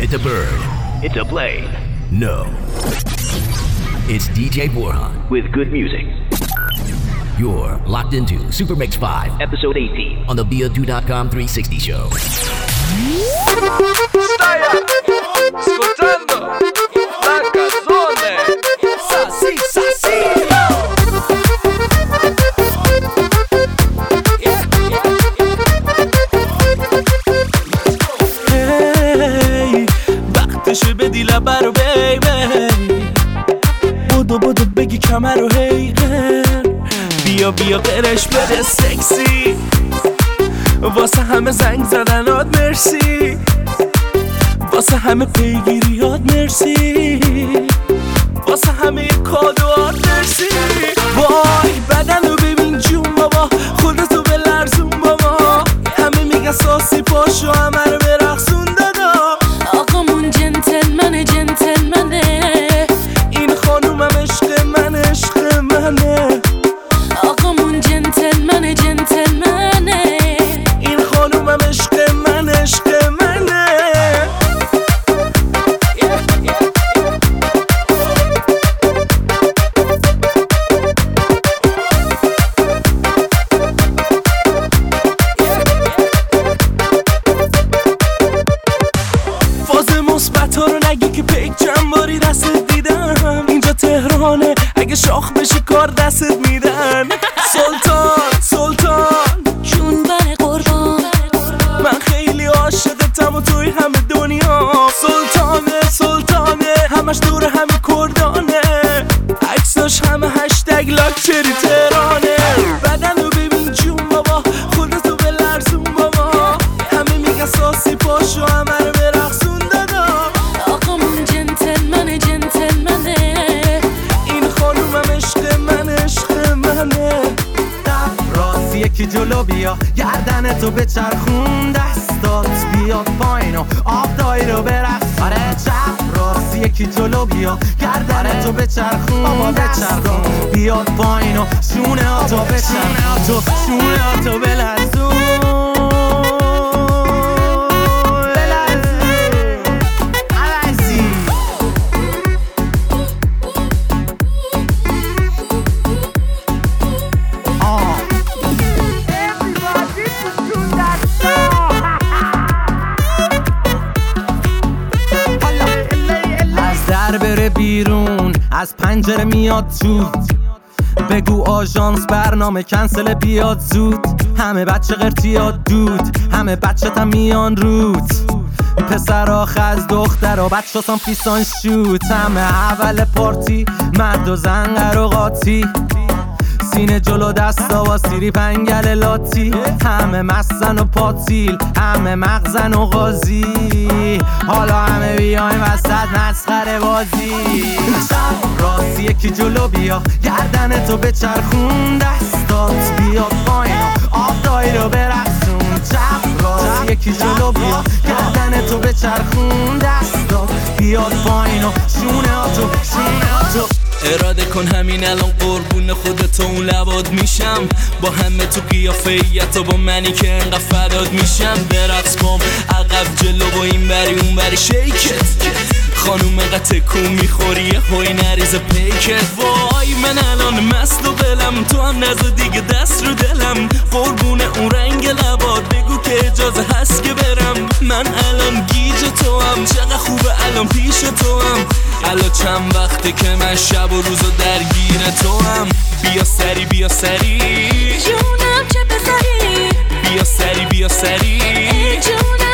It's a bird. It's a plane. No. It's DJ Borhan with good music. You're locked into Super Mix 5, episode 18 on the VO2.com 360 show. Stai ascoltando کمر رو هی بیا بیا قرش بده سکسی. واسه همه زنگ زدنات مرسی. واسه همه پیگیریات مرسی. واسه همه کادوات مرسی. وای بدن رو ببین جون بابا. خودتو به لرزون بابا. همه میگن ساسی پاشو همه یکی جلو بیا. گردن تو به چرخون دستات بیاد پایین و آب دایی رو برقص آره چپ راست یکی جلو بیا. گردن تو به چرخون بابا بچرخون. بیاد پایین و شونه ها تو بچرخون. شونه ها تو پنجره میاد تو بگو آژانس برنامه کنسل بیاد زود. همه بچه قرتیاد دود. همه بچه تا میان روت پسر از دختر و بچه پیسان شوت همه اول پارتی مرد و زن و قاطی. سینه جلو دستا با سیری پنگل لاتی. همه مستن و پاتیل همه مغزن و غازی حالا همه بیایم وسط مسخره بازی. چپ راست یکی جلو بیا گردن تو به چرخون دستات. بیاد پایین آب دایی رو برقصون. چپ راست یکی جلو بیا گردن تو به چرخون دستات. بیاد پایین و شونه ها تو شونه ها تو اراده کن همین الان قربون خودت اون لباد میشم. با همه تو قیافیت و با منی که انقدر فداد میشم. برقص کن عقب جلو با این بری اون بری. شیکت. خانوم قطع کو می‌خوری هوی نریز پیکت وای من الان مست و دلم تو هم نزد دیگه دست رو دلم. قربون اون رنگ لباد بگو که اجازه هست که برم. من الان گیج تو هم چقدر خوبه الان پیش تو هم. الان چند وقته که من شب و روز و درگیر تو هم. بیا سری بیا سری. جونم چه پسری؟ بیا سری بیا سری. جونم.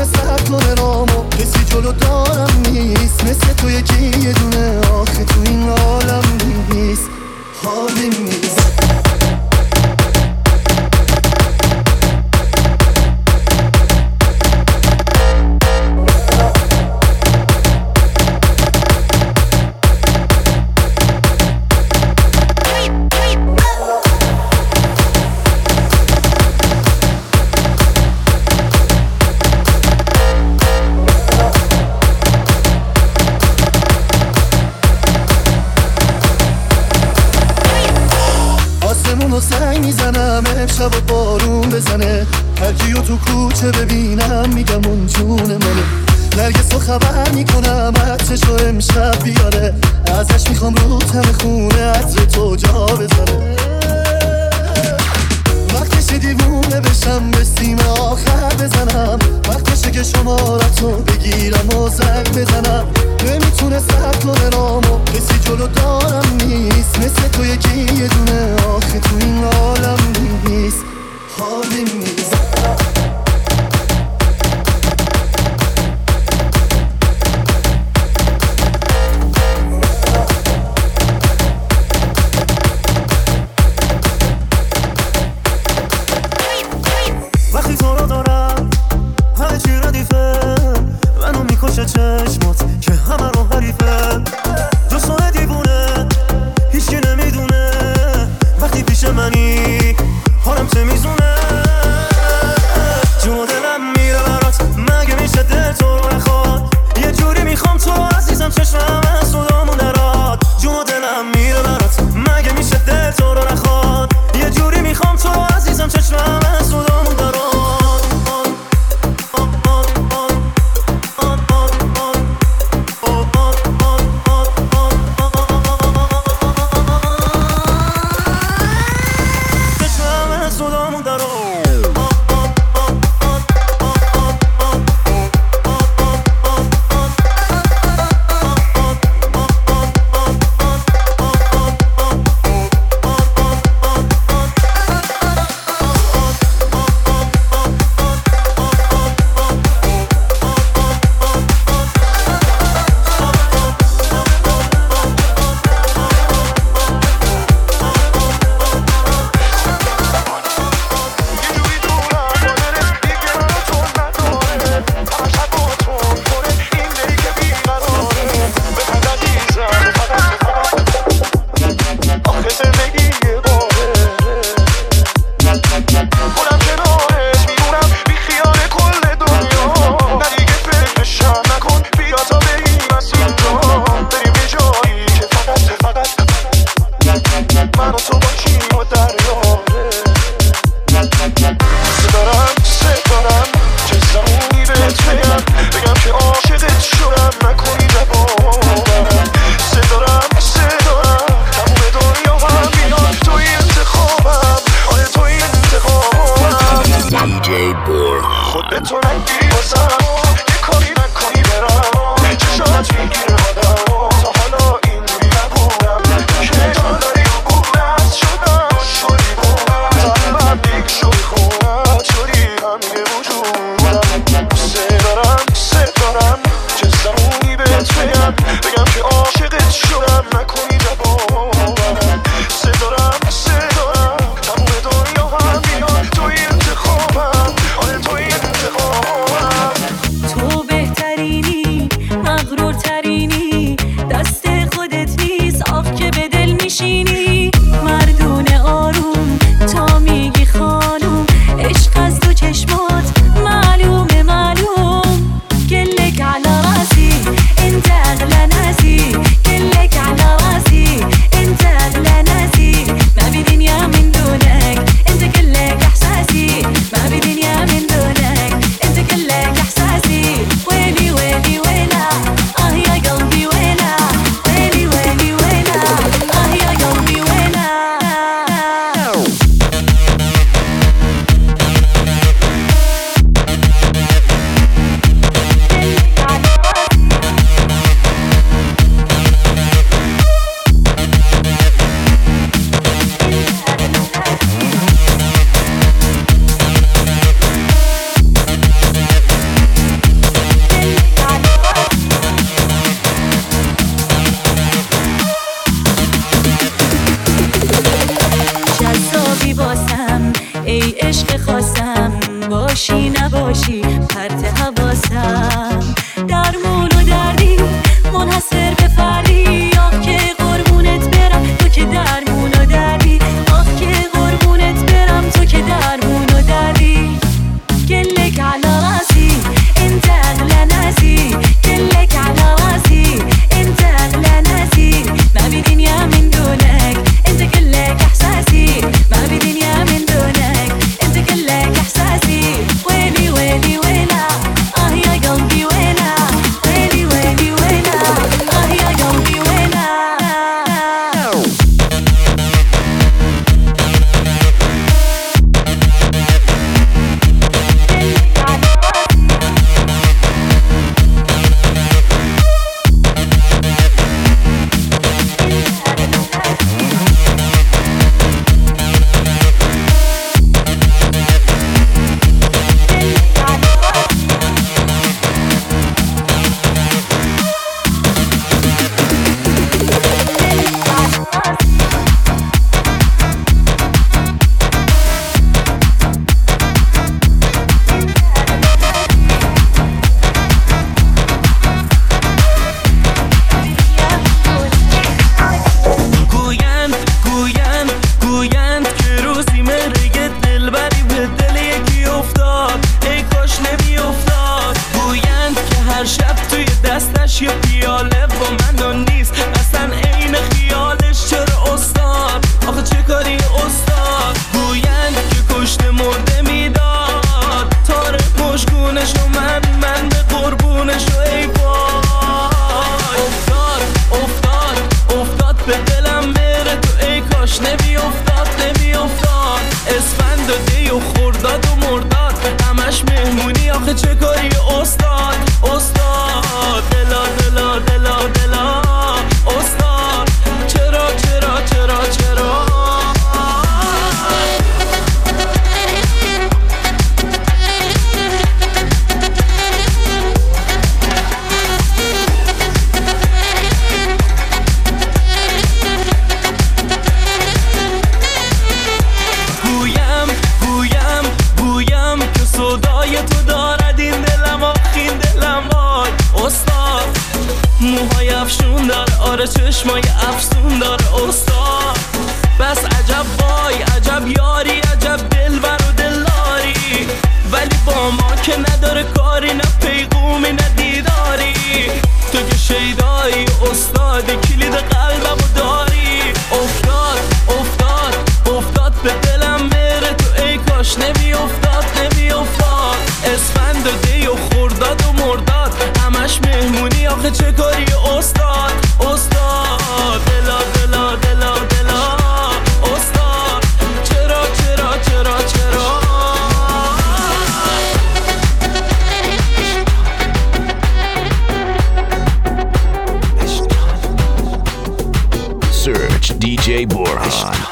دونه سر کنه کسی جلو دارم نیست. مثل تو یکی یه دونه آخه تو این عالم نیست.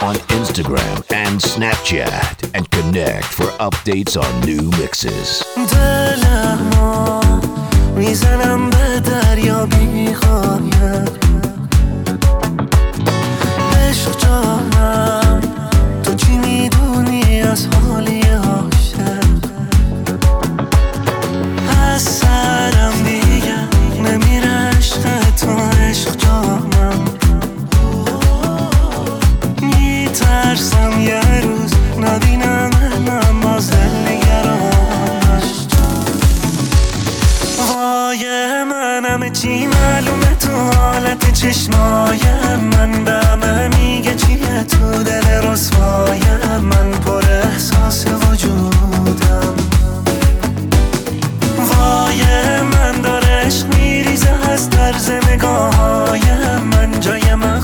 On Instagram and Snapchat and connect for updates on new mixes. میزنم به دریا چشمای من به میگه چیه تو دل رسوای من پر احساس وجودم. وای من داره عشق میریزه از طرز نگاهایم من جای من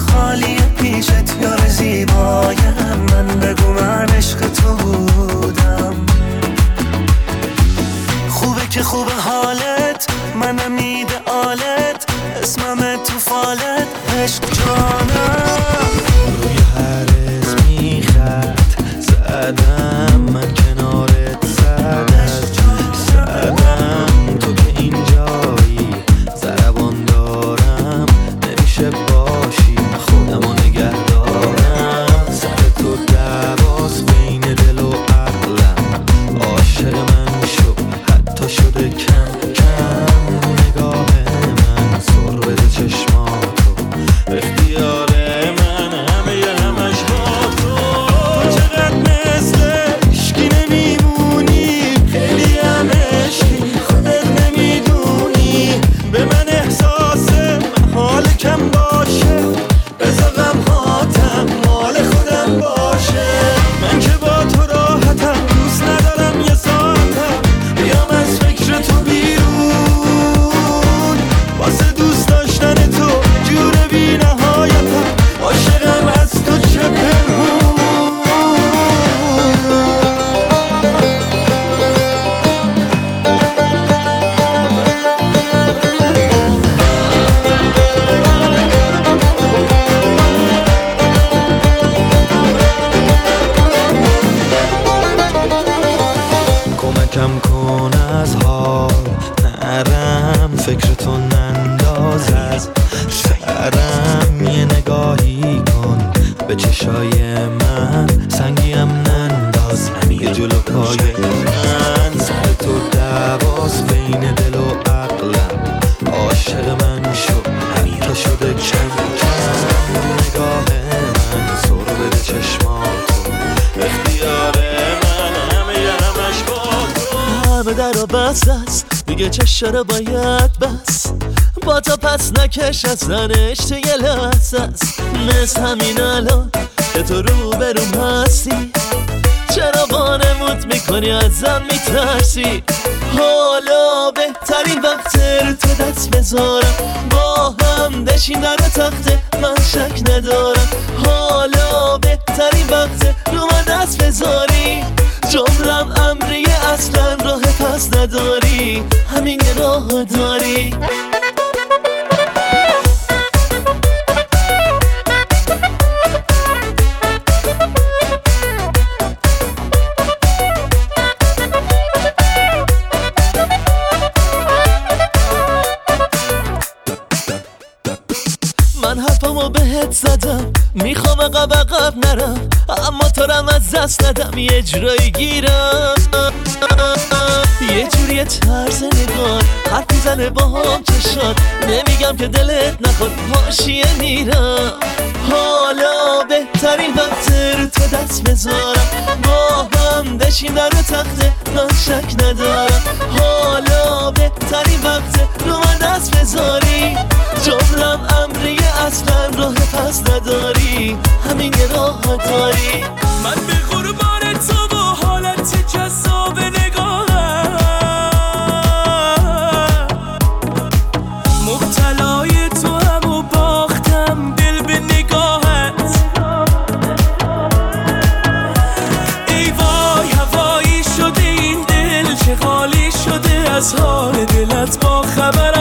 نظرش یه لحظه است. مثل همین الان که تو هستی. چرا بانمود می‌کنی؟ ازم میترسی. حالا بهترین وقت رو تو دست بذارم. با هم دشیم در تخت من شک ندارم. حالا بهترین وقت رو من دست بذاری. جمرم امریه اصلا راه پس نداری. همین راه داری. تو از دست ندم یه جورایی گیرم. یه جوری طرز نگاه حرف می‌زنه با هم چشاد نمیگم که دلت نخواد پاشیه میرم. حالا بهترین وقت رو تو دست بذارم. با من بشین در تخته من شک ندارم. حالا بهترین وقت رو من دست بذاری. جملم امری اصلا راه پس نداری. همین یه راه داری من به قربان تو با حالت جذابه. دلت با خبر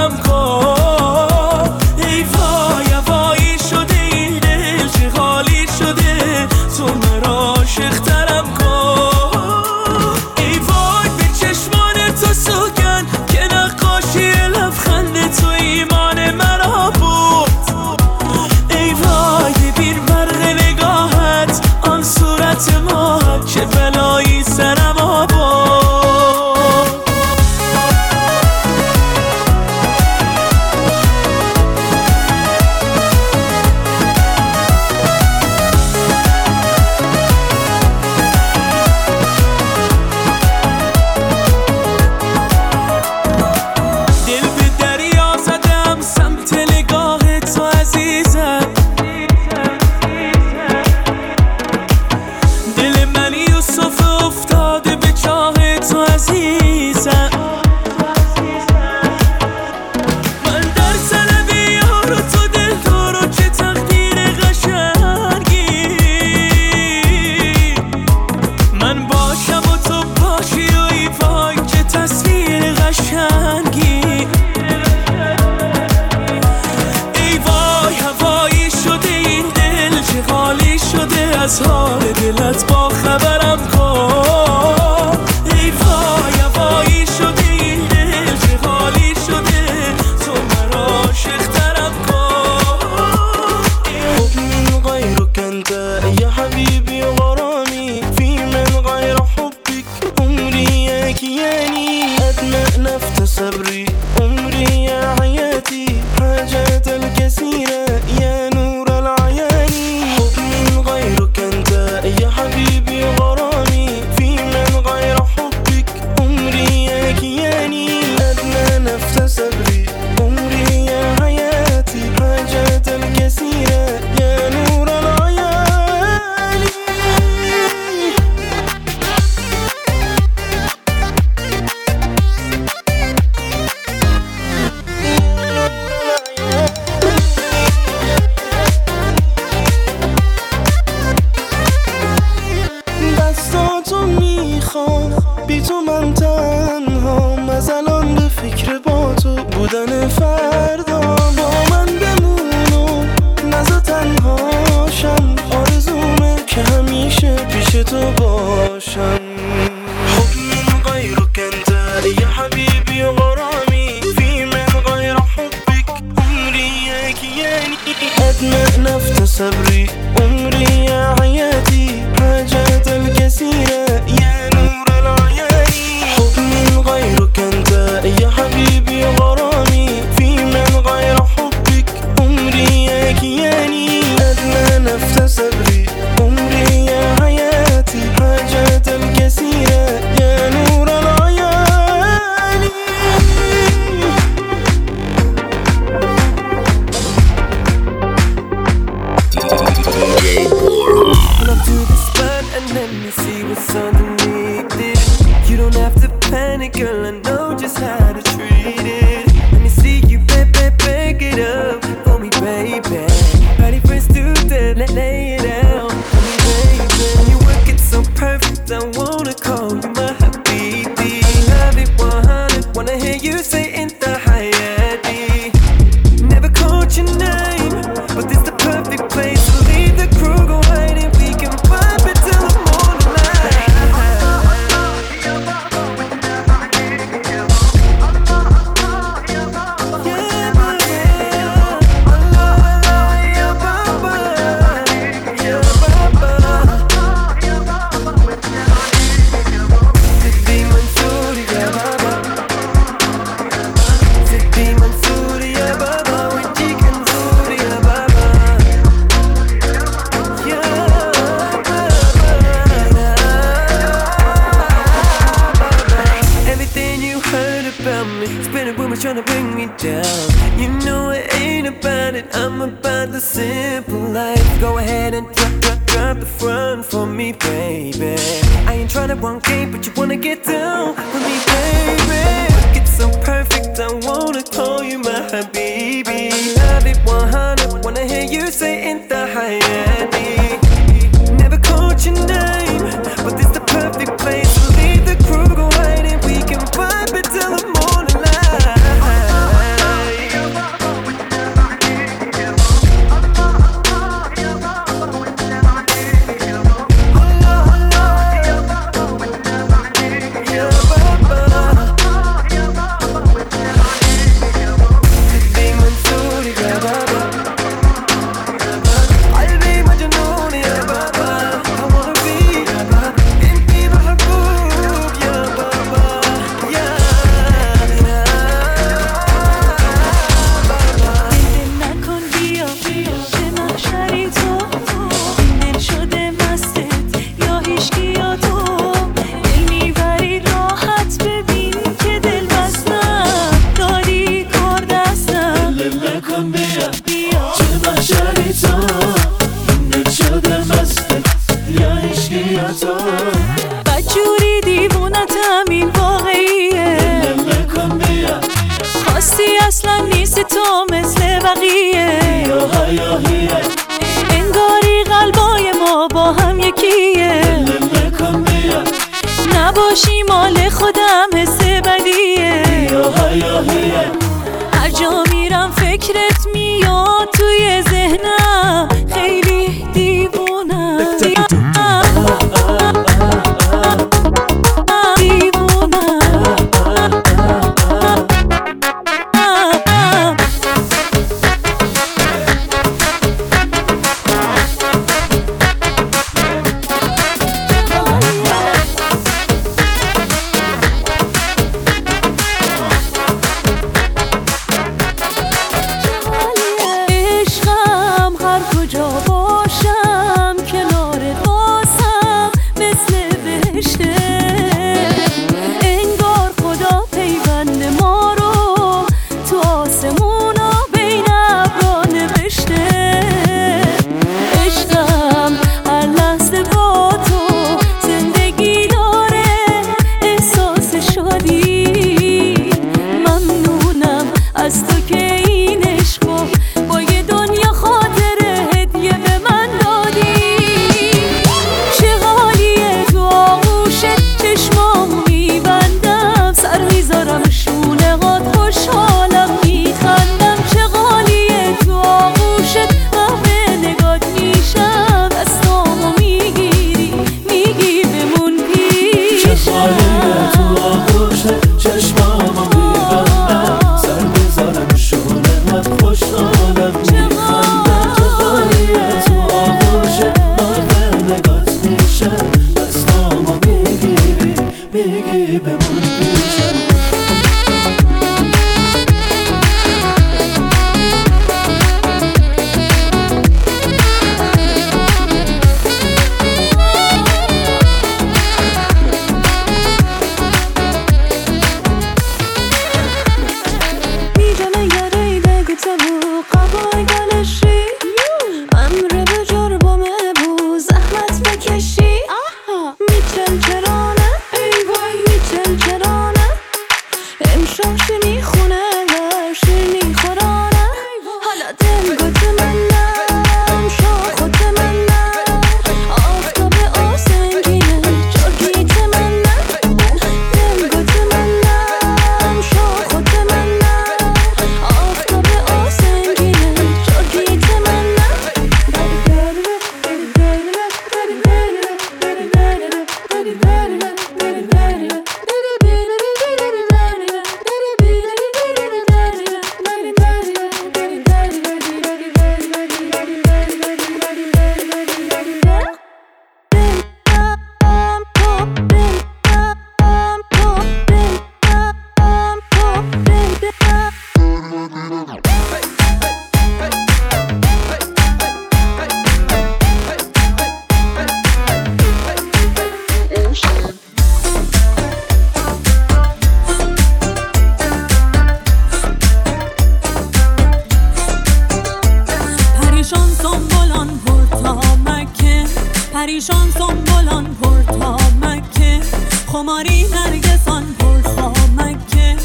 خماری هرگز آن گل خامکه.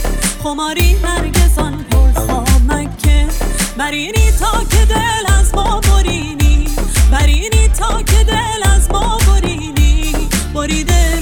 خماری هرگز آن گل خامکه. برینی تا که دل از ما برینی. برینی تا که دل از ما برینی. بریده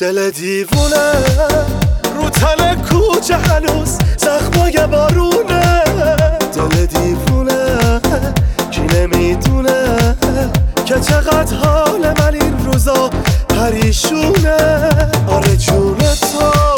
دل دیوونه رو تن کوچه هنوز زخمای بارونه. دل دیوونه کی نمی‌دونه که چقدر حال من این روزا پریشونه. آره جون تو.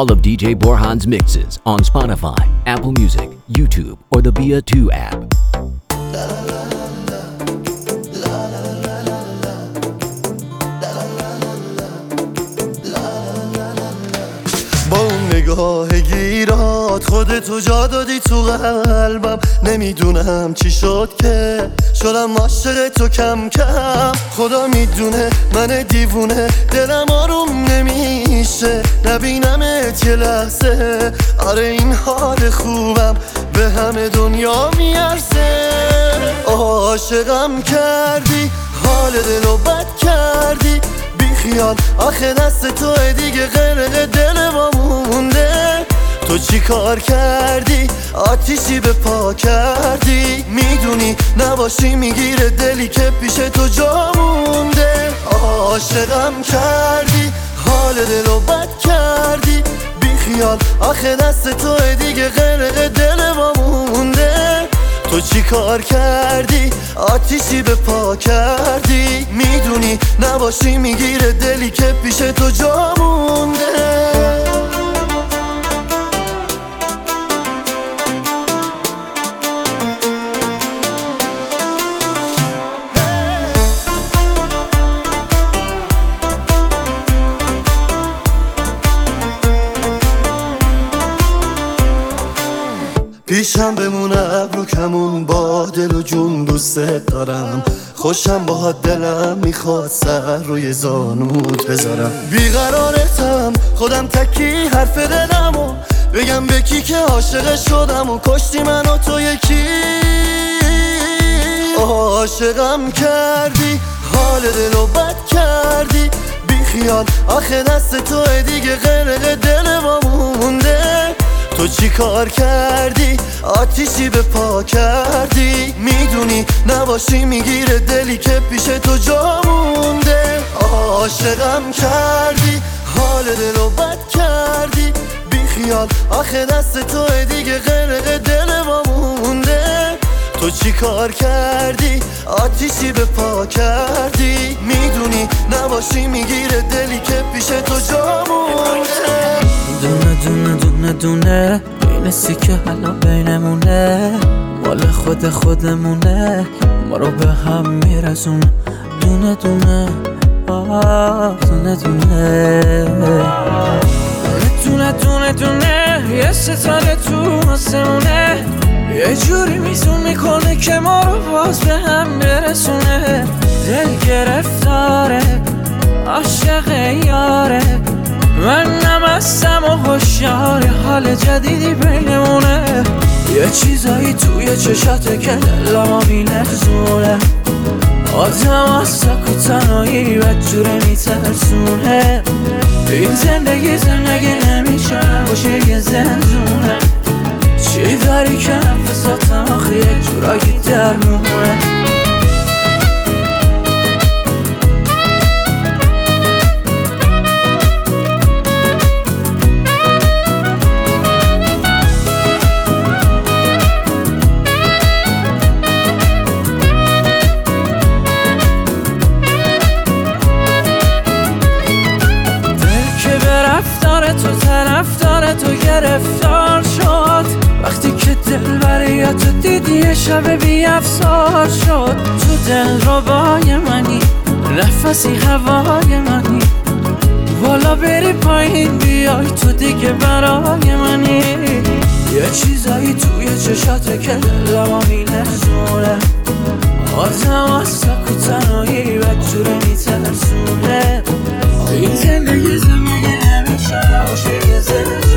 All of DJ Borhan's mixes on Spotify, Apple Music, YouTube, or the Via 2 app. نگاه گیرات خودتو جا دادی تو قلبم. نمی‌دونم چی شد که. شدم عاشق تو کم کم. خدا می‌دونه من دیوونه. دلم آروم نمیشه نبینمت یه لحظه. آره این حال خوبم به همه دنیا میارزه. عاشقم کردی حال دلو بد کردی. بی خیال آخه دست تو دیگه غرق دل ما مونده. تو چی کار کردی؟ آتیشی به پا کردی. می‌دونی نباشی می‌گیره دلی که پیش تو جا مونده. عاشقم کردی حال دلو بد کردی. بی خیال آخه دست تو دیگه غرق دل ما مونده. تو چی کار کردی؟ آتیشی به پا کردی. می‌دونی نباشی می‌گیره دلی که پیش تو جا مونده. پیشم بمونه ابرو کمون با دل و جون دوستت دارم. خوشم با دلم می‌خواد سر روی زانوت بذارم. بیقرارتم خودم تکی حرف دلم و بگم به کی که عاشق شدم و کشتی من و تو یکی. عاشقم کردی حال دلو بد کردی. بی خیال آخه دست تو دیگه غرق دل ما مونده. تو چی کار کردی؟ آتیشی به پا کردی؟ می‌دونی نباشی می‌گیره دلی که پیش تو جا مونده. عاشقم کردی حال دل رو بد کردی. بی خیال آخه دست تو دیگه غرق دل ما مونده. تو چی کار کردی؟ آتیشی به پا کردی؟ می‌دونی نباشی می‌گیره دلی که پیش تو جا دونه دونه دونه دونه این سیکه حالا بینمونه. مال خود خودمونه ما رو به هم میرسونه دونه دونه آه دونه دونه. دونه دونه دونه یه ستاره تو آسمونه. یه جوری میزون می‌کنه که ما رو باز به هم برسونه. دل گرفتاره عاشق یاره. من نمستم و خوشیار حال جدیدی بینمونه. یه چیزایی توی چشاته که دلما میلرزونه. آدم از سک و تنهایی بدجوره میترسونه. این زندگی زندگی نمیشه باشه یه زندونه. چی داری که نفساتم آخه؟ یک جورایی درمونه شب بی افسار شد. تو دل رو بای منی نفسی هوای منی. بالا بری پایین بیای تو دیگه برای منی. یه چیزایی توی چشاته که دلما میلرزونه آدم از سک و تنهایی بدجوره میترسونه. این زندگی زندگی نمیشه باشه یه زندگونه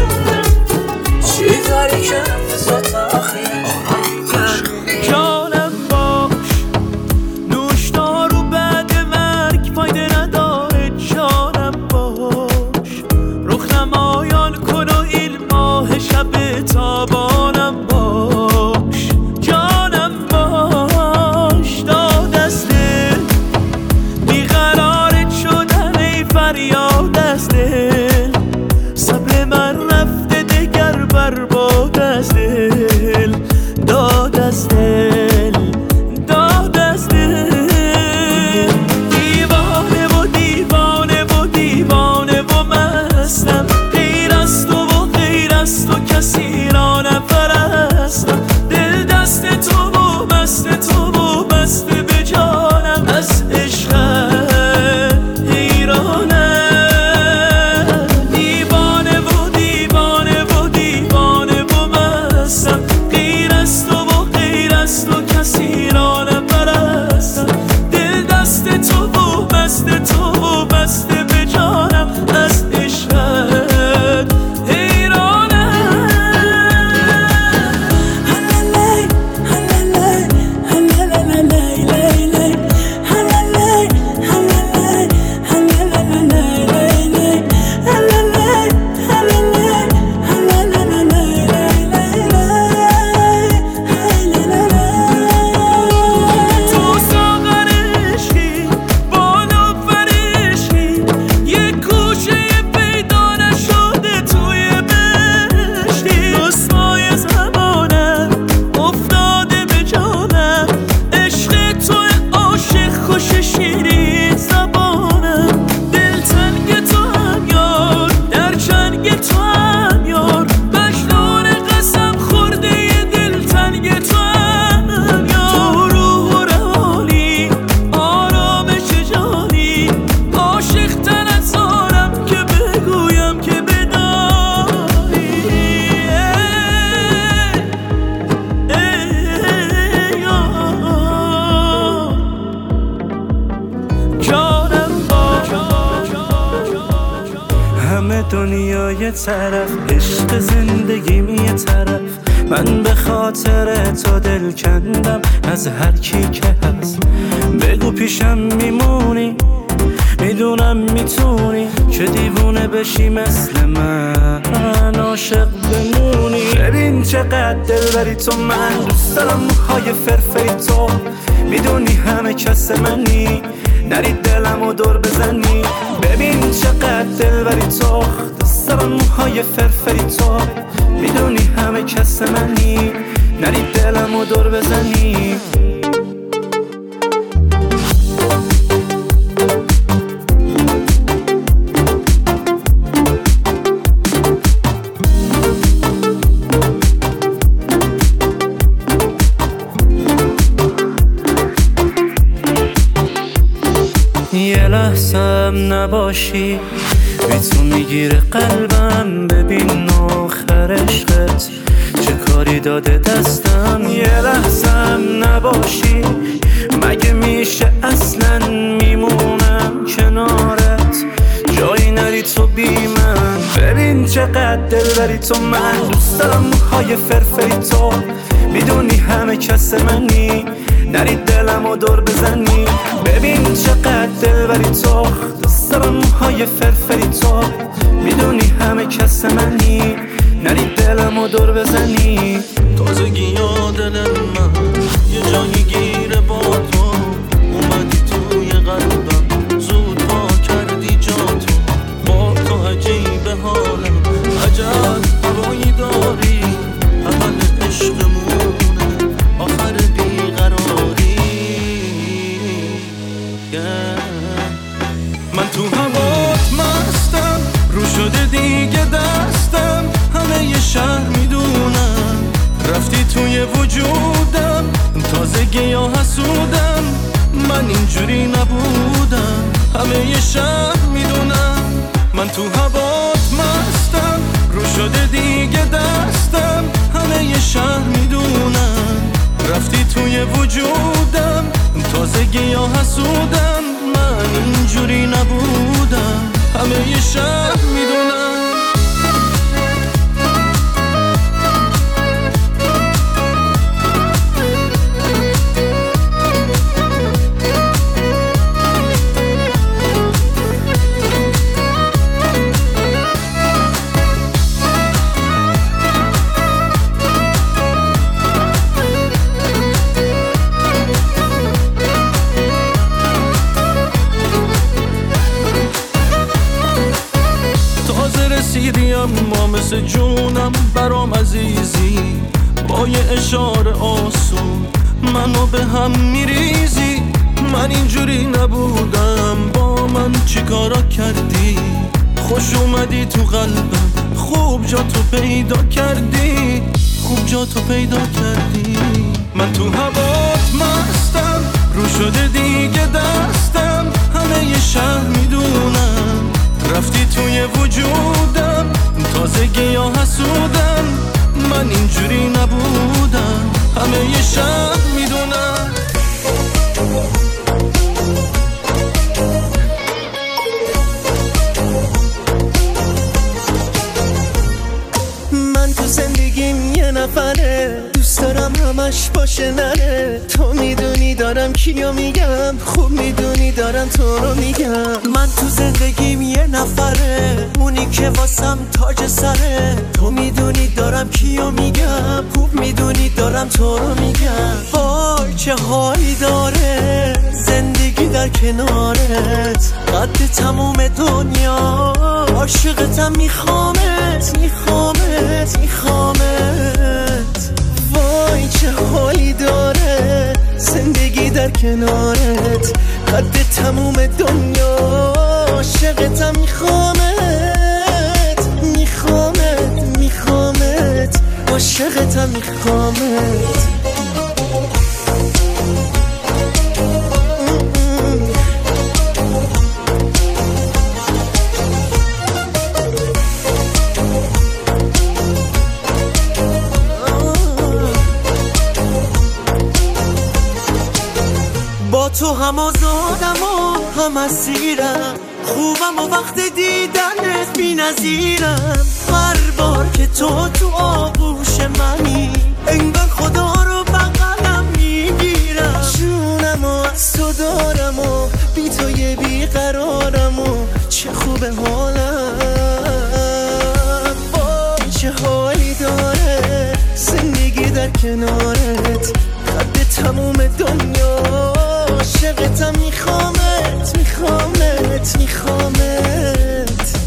یه لحظم نباشی بی تو می‌گیره قلبم. ببین آخر عشقت چه کاری داده دستم. یه لحظم نباشی مگه میشه اصلا میمونم کنارت؟ جایی نری تو بی من. ببین چقدر دل تو من. دوست دارم موهای فرفری تو. می‌دونی همه کس منی. نری دلم و دور بزنی. ببین چقدر دل بری تو دارم موهای فرفری تو می‌دونی همه کس منی. نری دلم و دور بزنی. تازگی یا دل من یه جایی وجودم. تازگی یا حسودم. من اینجوری نبودم. همه یه شهر می‌دونم. من تو هوات مستم. رو شده دیگه دستم. همه یه شهر می‌دونم. رفتی توی وجودم. تازگی یا حسودم. من اینجوری نبودم. همه یه شهر می‌دونم. اما مثل جونم برام عزیزی. با یه اشاره آسون منو به هم میریزی. من اینجوری نبودم. با من چیکارا کردی؟ خوش اومدی تو قلبم. خوب جا تو پیدا کردی. خوب جا تو پیدا کردی. من تو هوات مستم. رو شده دیگه دستم. همه یه شهر می‌دونم. رفتی توی وجودم. تازگی یا حسودم من اینجوری نبودم. همه یه شب می‌دونم من تو زندگیم یه نفره. دارم همش باشه نره. تو می‌دونی دارم کیو میگم. خوب می‌دونی دارم تو رو میگم. من تو زندگیم یه نفره. اونی که واسم تاج سره. تو می‌دونی دارم کیو میگم. خوب می‌دونی دارم تو رو میگم. وای چه حالی داره. زندگی در کنارت قد تموم دنیا. عاشقتم میخوامت میخوامت میخوامت. وای چه حالی داره؟ زندگی در کنارت قد تموم دنیا. عاشقتم میخوامت میخوامت میخوامت. عاشقتم میخوامت. تو هم آزادم و هم اسیرم. خوبم و وقت دیدنت بی نظیرم. هر بار که تو تو آغوش منی انگار خدا رو بغلم می‌گیرم. جونم و از تو دارم و بی تو یه بیقرارم و چه خوب حالم. وای چه حالی داره زندگی در کنارت دلت میخوامت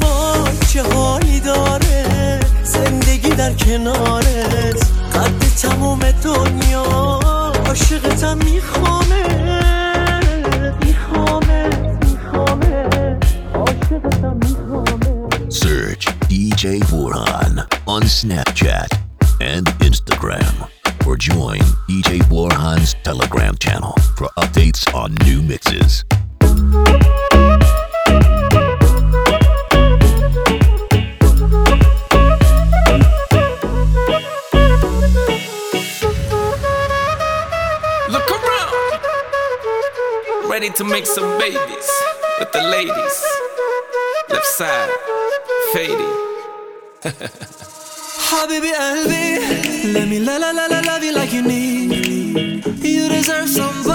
با چه حالی داره زندگی در کنارت قد تمام دنیا عاشقتم میخوامت میخوامت میخوامت میخوامت Search DJ Vorhan on Snapchat and Instagram or join DJ Borhan's Telegram channel for updates on new mixes. Habibi Albi. Let me la la la la love you like you need. You deserve some.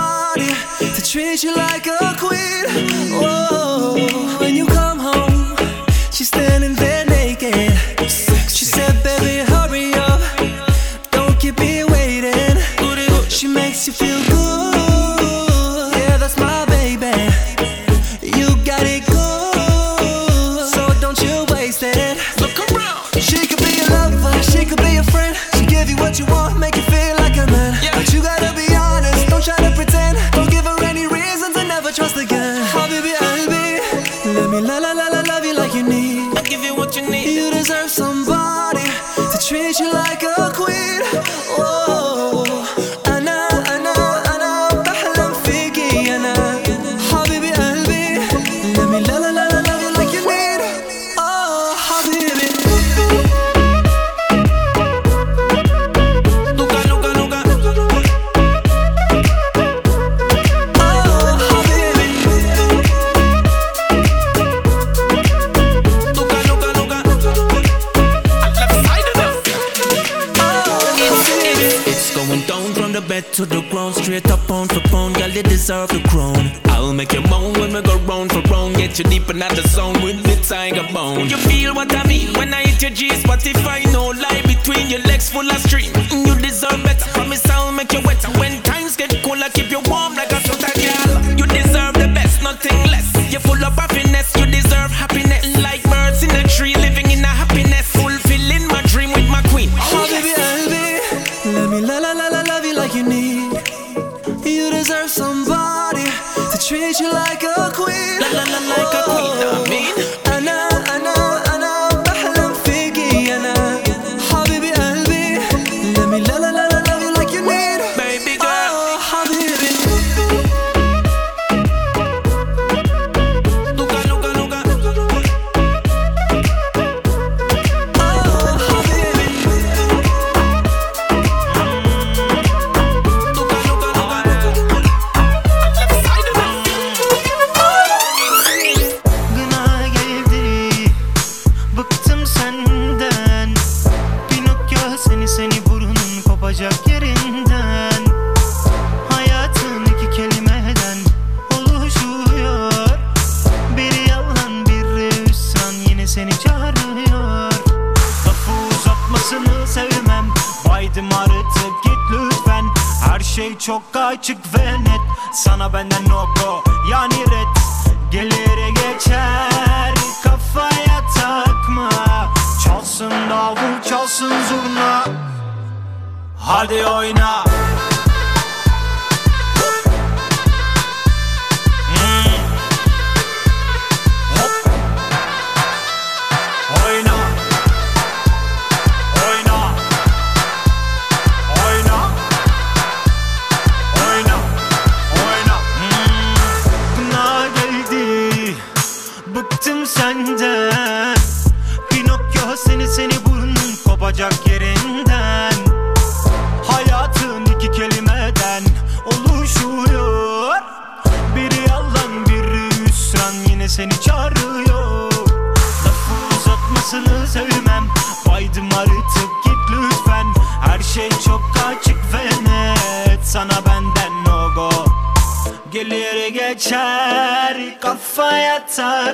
going up.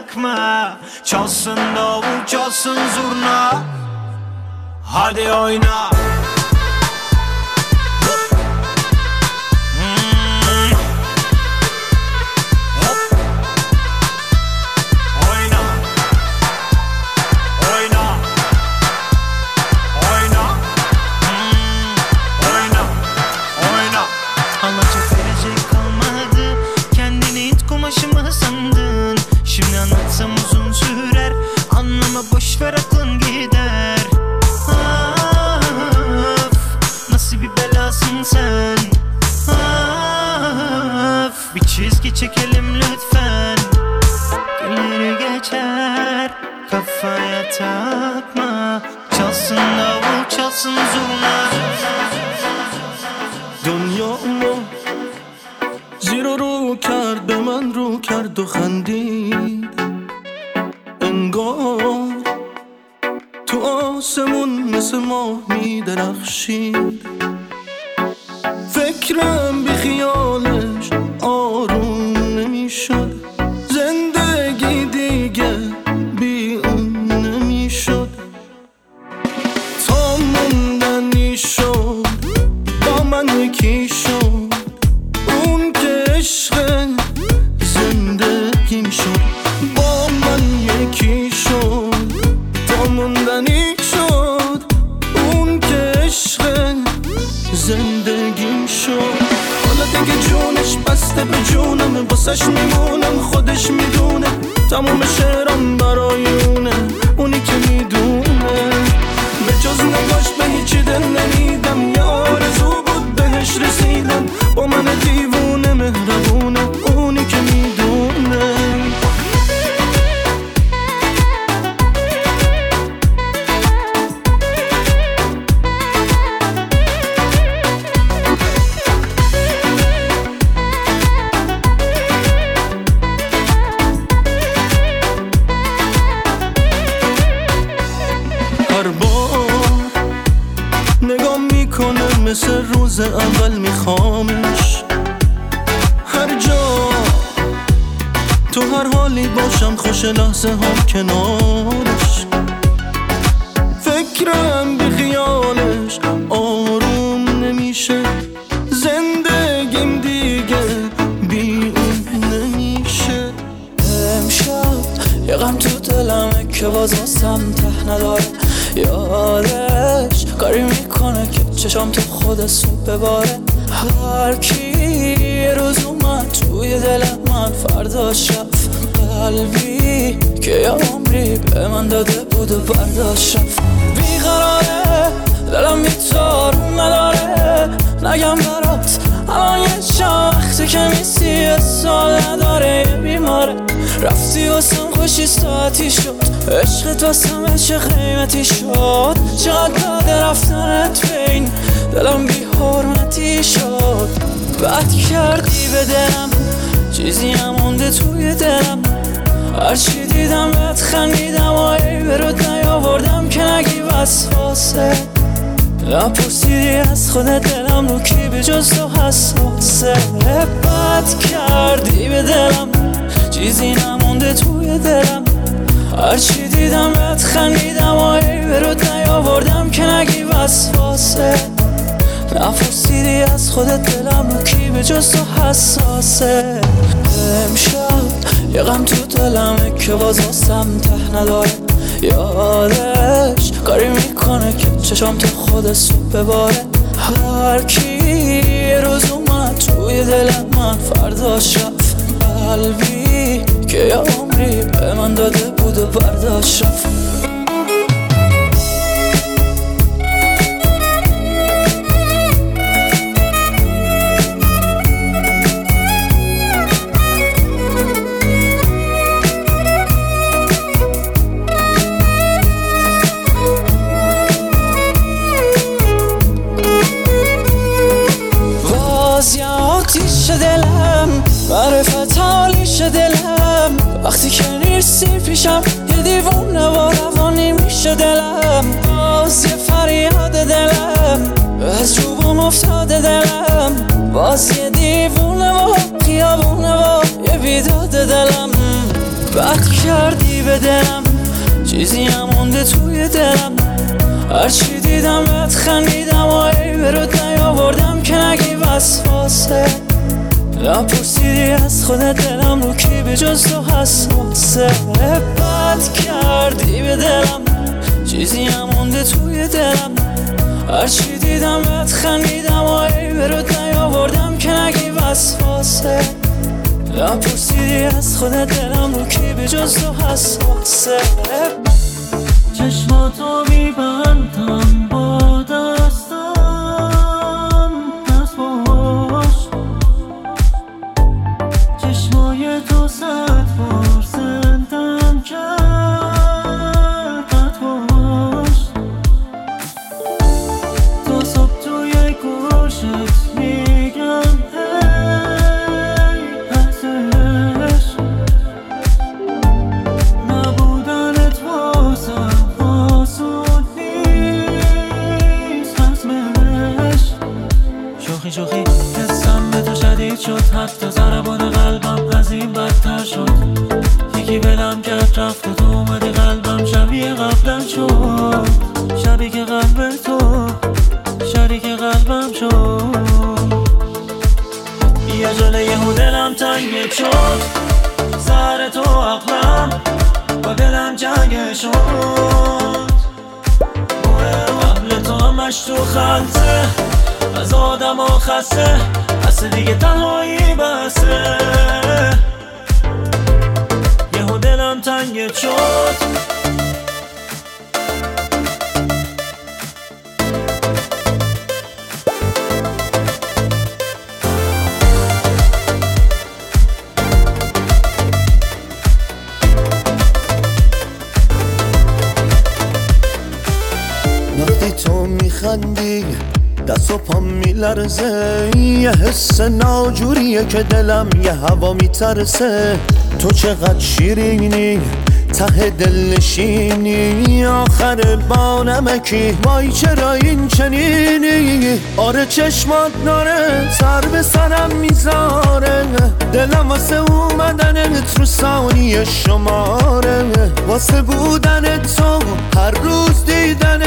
bırakma Çalsın davul çalsın zurna. Hadi oyna. دلم بی حرمتی شد. بد کردی به دلم. چیزی مونده توی دلم. هرچی دیدم بهت خندیدم و ای برود نیاوردم که نگی وسواسه نپرسیدی از خودت دلم رو کی به جز تو حساسه. بد کردی به دلم. چیزی نمونده توی دلم. هرچی دیدم بهت خندیدم و ای برود نیاوردم که نگی وسواسه نپرسیدی از خودت دلم رو کی به جز تو حساسه؟ امشب یه غم تو دلمه که باز واسم ته نداره. یادش کاری می‌کنه که چشام تو خود صبح بباره. هر کی یه روز اومد توی دل من فرداش رفت قلبی که یه عمری به من داده بود و برداشت رفت. آتیش دلم. معرفت حالیش دلم. وقتی که نیستی پیشم یه دیوونه و روانی میشه دلم. باز یه فریاد دلم. از جوبم افتاده دلم. باز یه دیوونه و خیابونه و یه بیداد دلم. بد کردی به دلم. چیزی هم مونده توی دلم. هرچی دیدم بهت خندیدم و ای برود نیاوردم که نگی وسواسه نپرسیدی از خودت دلم رو کی به جز تو حساسه بد کردی به دلم. چیزی هم مونده توی دلم. هرچی دیدم بهت خندیدم و ای برود نیاوردم که نگی وسواسه نپرسیدی از خودت دلم رو کی به جز تو حساسه چشماتو میبندم با میترسه تو چقدر شیرینی؟ ته دل نشینی آخر با نمکی وای چرا این چنینی؟ آره چشمات ناره سر به سرم می‌ذاره. دلم واسه اومدن تو ثانیه شماره. واسه بودن تو هر روز دیدن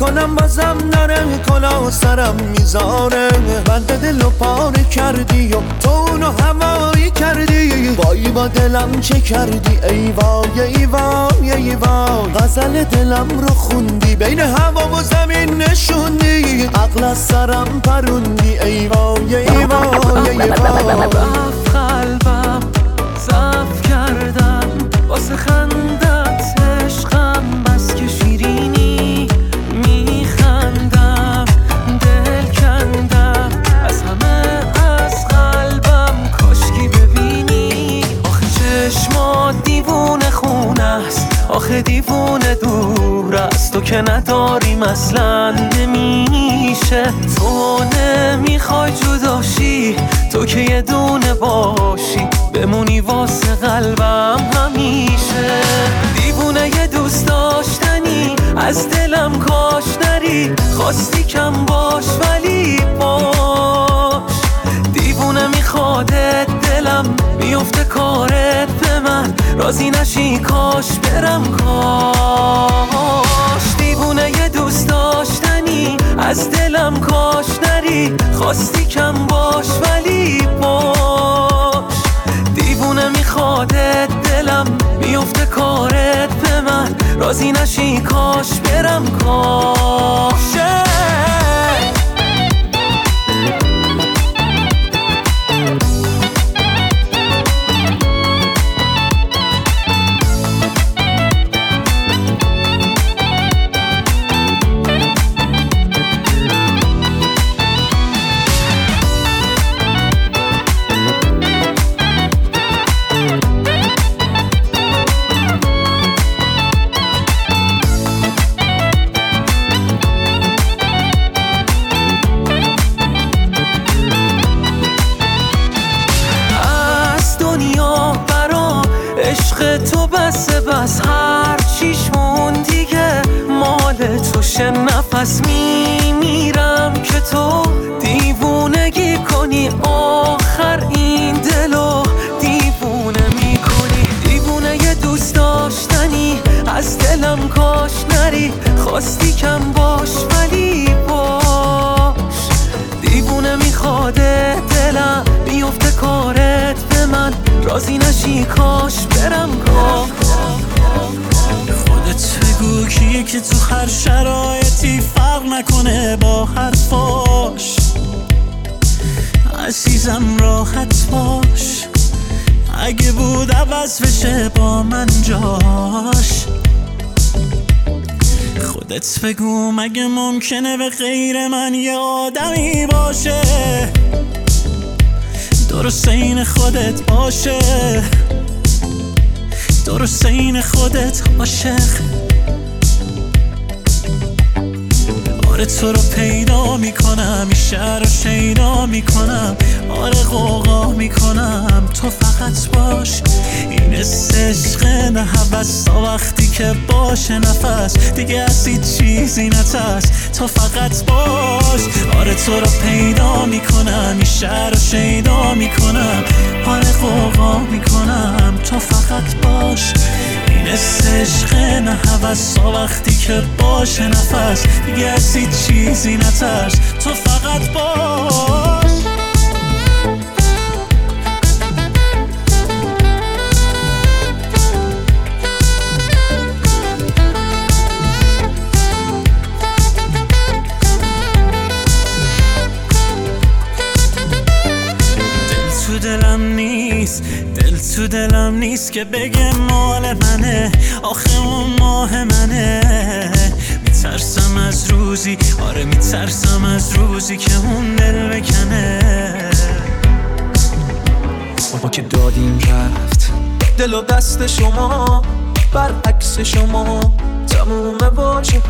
می‌کنم بازم نره کلا سرم می‌ذاره بنده دل و پاره کردی و تو اونو هوایی کردی. وای با دلم چه کردی؟ ای وای ای وای ای وای. غزل دلم رو خوندی بین هوا و زمین نشوندی. عقل از سرم پروندی. ای وای ای وای ای وای. قلبم ضعف کردم. واسه خندت آخه دیوونه دور است تو که نداریم اصلا نمیشه. تو نمی‌خوای جداشی تو که یه دونه باشی بمونی واسه قلبم همیشه. دیوونه یه دوست داشتنی از دلم کاش نری خواستی کم باش ولی باش. دیوونه میخوادت دلم میفته کارت من راضی نشی کاش برم کاش دیوونه یه دوست داشتنی از دلم کاش نری خواستی کم باش ولی باش. دیوونه میخوادت دلم میفته کارت به من. راضی نشی کاش برم کاش. عشق تو بس بس هر چیش مون دیگه. مال توشه نفس میمیرم که تو دیوونگی کنی. آخر این دلو دیوونه می‌کنی. دیوونه یه دوست داشتنی از دلم کاش نری. خواستی کم باش ولی باش. دیوونه میخواده دلم راضی نشی؟ کاش برم کاش خودت. بگو کیه که تو هر شرایطی فرق نکنه با حرفاش. عزیزم راحت باش. اگه بود عوض بشه با من جاش. خودت بگو مگه ممکنه به غیر من یه آدمی باشه؟ درست این خودت باشه درست این خودت عاشق. آره تو رو پیدا می‌کنم این شهر رو شیدا می‌کنم. آره قوقا می‌کنم تو فقط باش. این عشق نه تا وقتی که باشه نفس. دیگه از چیزی نترس تو فقط باش. آره تو رو پیدا می‌کنم این شهر رو شیدا می‌کنم. آره قوقا می‌کنم تو فقط باش. این عشق نه تا وقتی که باشه نفس. دیگه از چیزی نترس. تو فقط باش. تو دلم نیست که بگه مال منه. آخه اون ماه منه. میترسم از روزی. آره میترسم از روزی که اون دل بکنه. ما که دادیم رفت. دل و دست شما برعکس شما. تموم باشه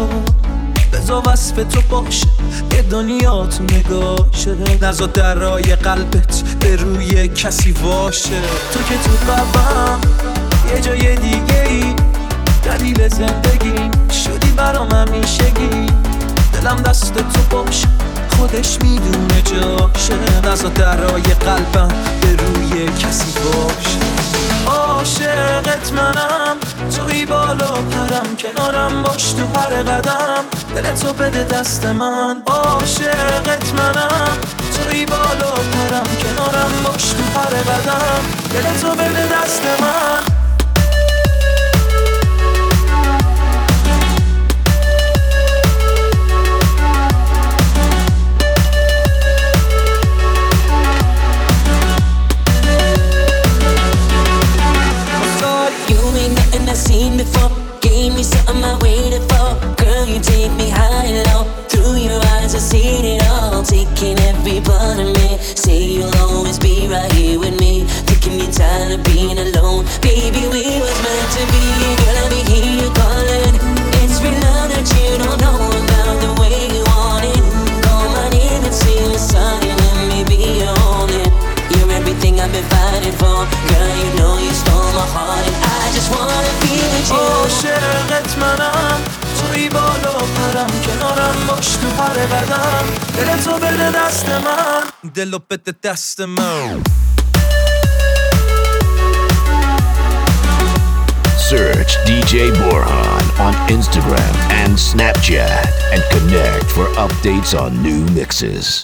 بزا وصف تو باشه. به دنیا تو نگاشه. نزا درای قلبت به روی کسی باشه. تو که تو قلبم یه جای دیگه ای دلیل زندگی شدی برام همیشگی. دلم دست تو باشه خودش می‌دونه جاشه. نزا درای قلبم به روی کسی باشه. عاشقت منم. توی بالا پرم کنارم باش تو هر قدم. دل تو بده دست من. عاشقت منم. توی بالا پرم کنارم باش تو هر take me high and low. Through your eyes, I see it all. Taking every part of me. Say you'll always be right here with me. Taking me tired of being alone. Baby, we was meant to be. Girl, I be here calling. It's real love that you don't know about the way you want it. Call my name and see the sun and let me be your only. You're everything I've been fighting for. Girl, you know you stole my heart and I just wanna be with you. Oh, شغلت منام قدم دل تو بده دست من دل بده دست من Search DJ Borhan on Instagram and Snapchat and connect for updates on new mixes.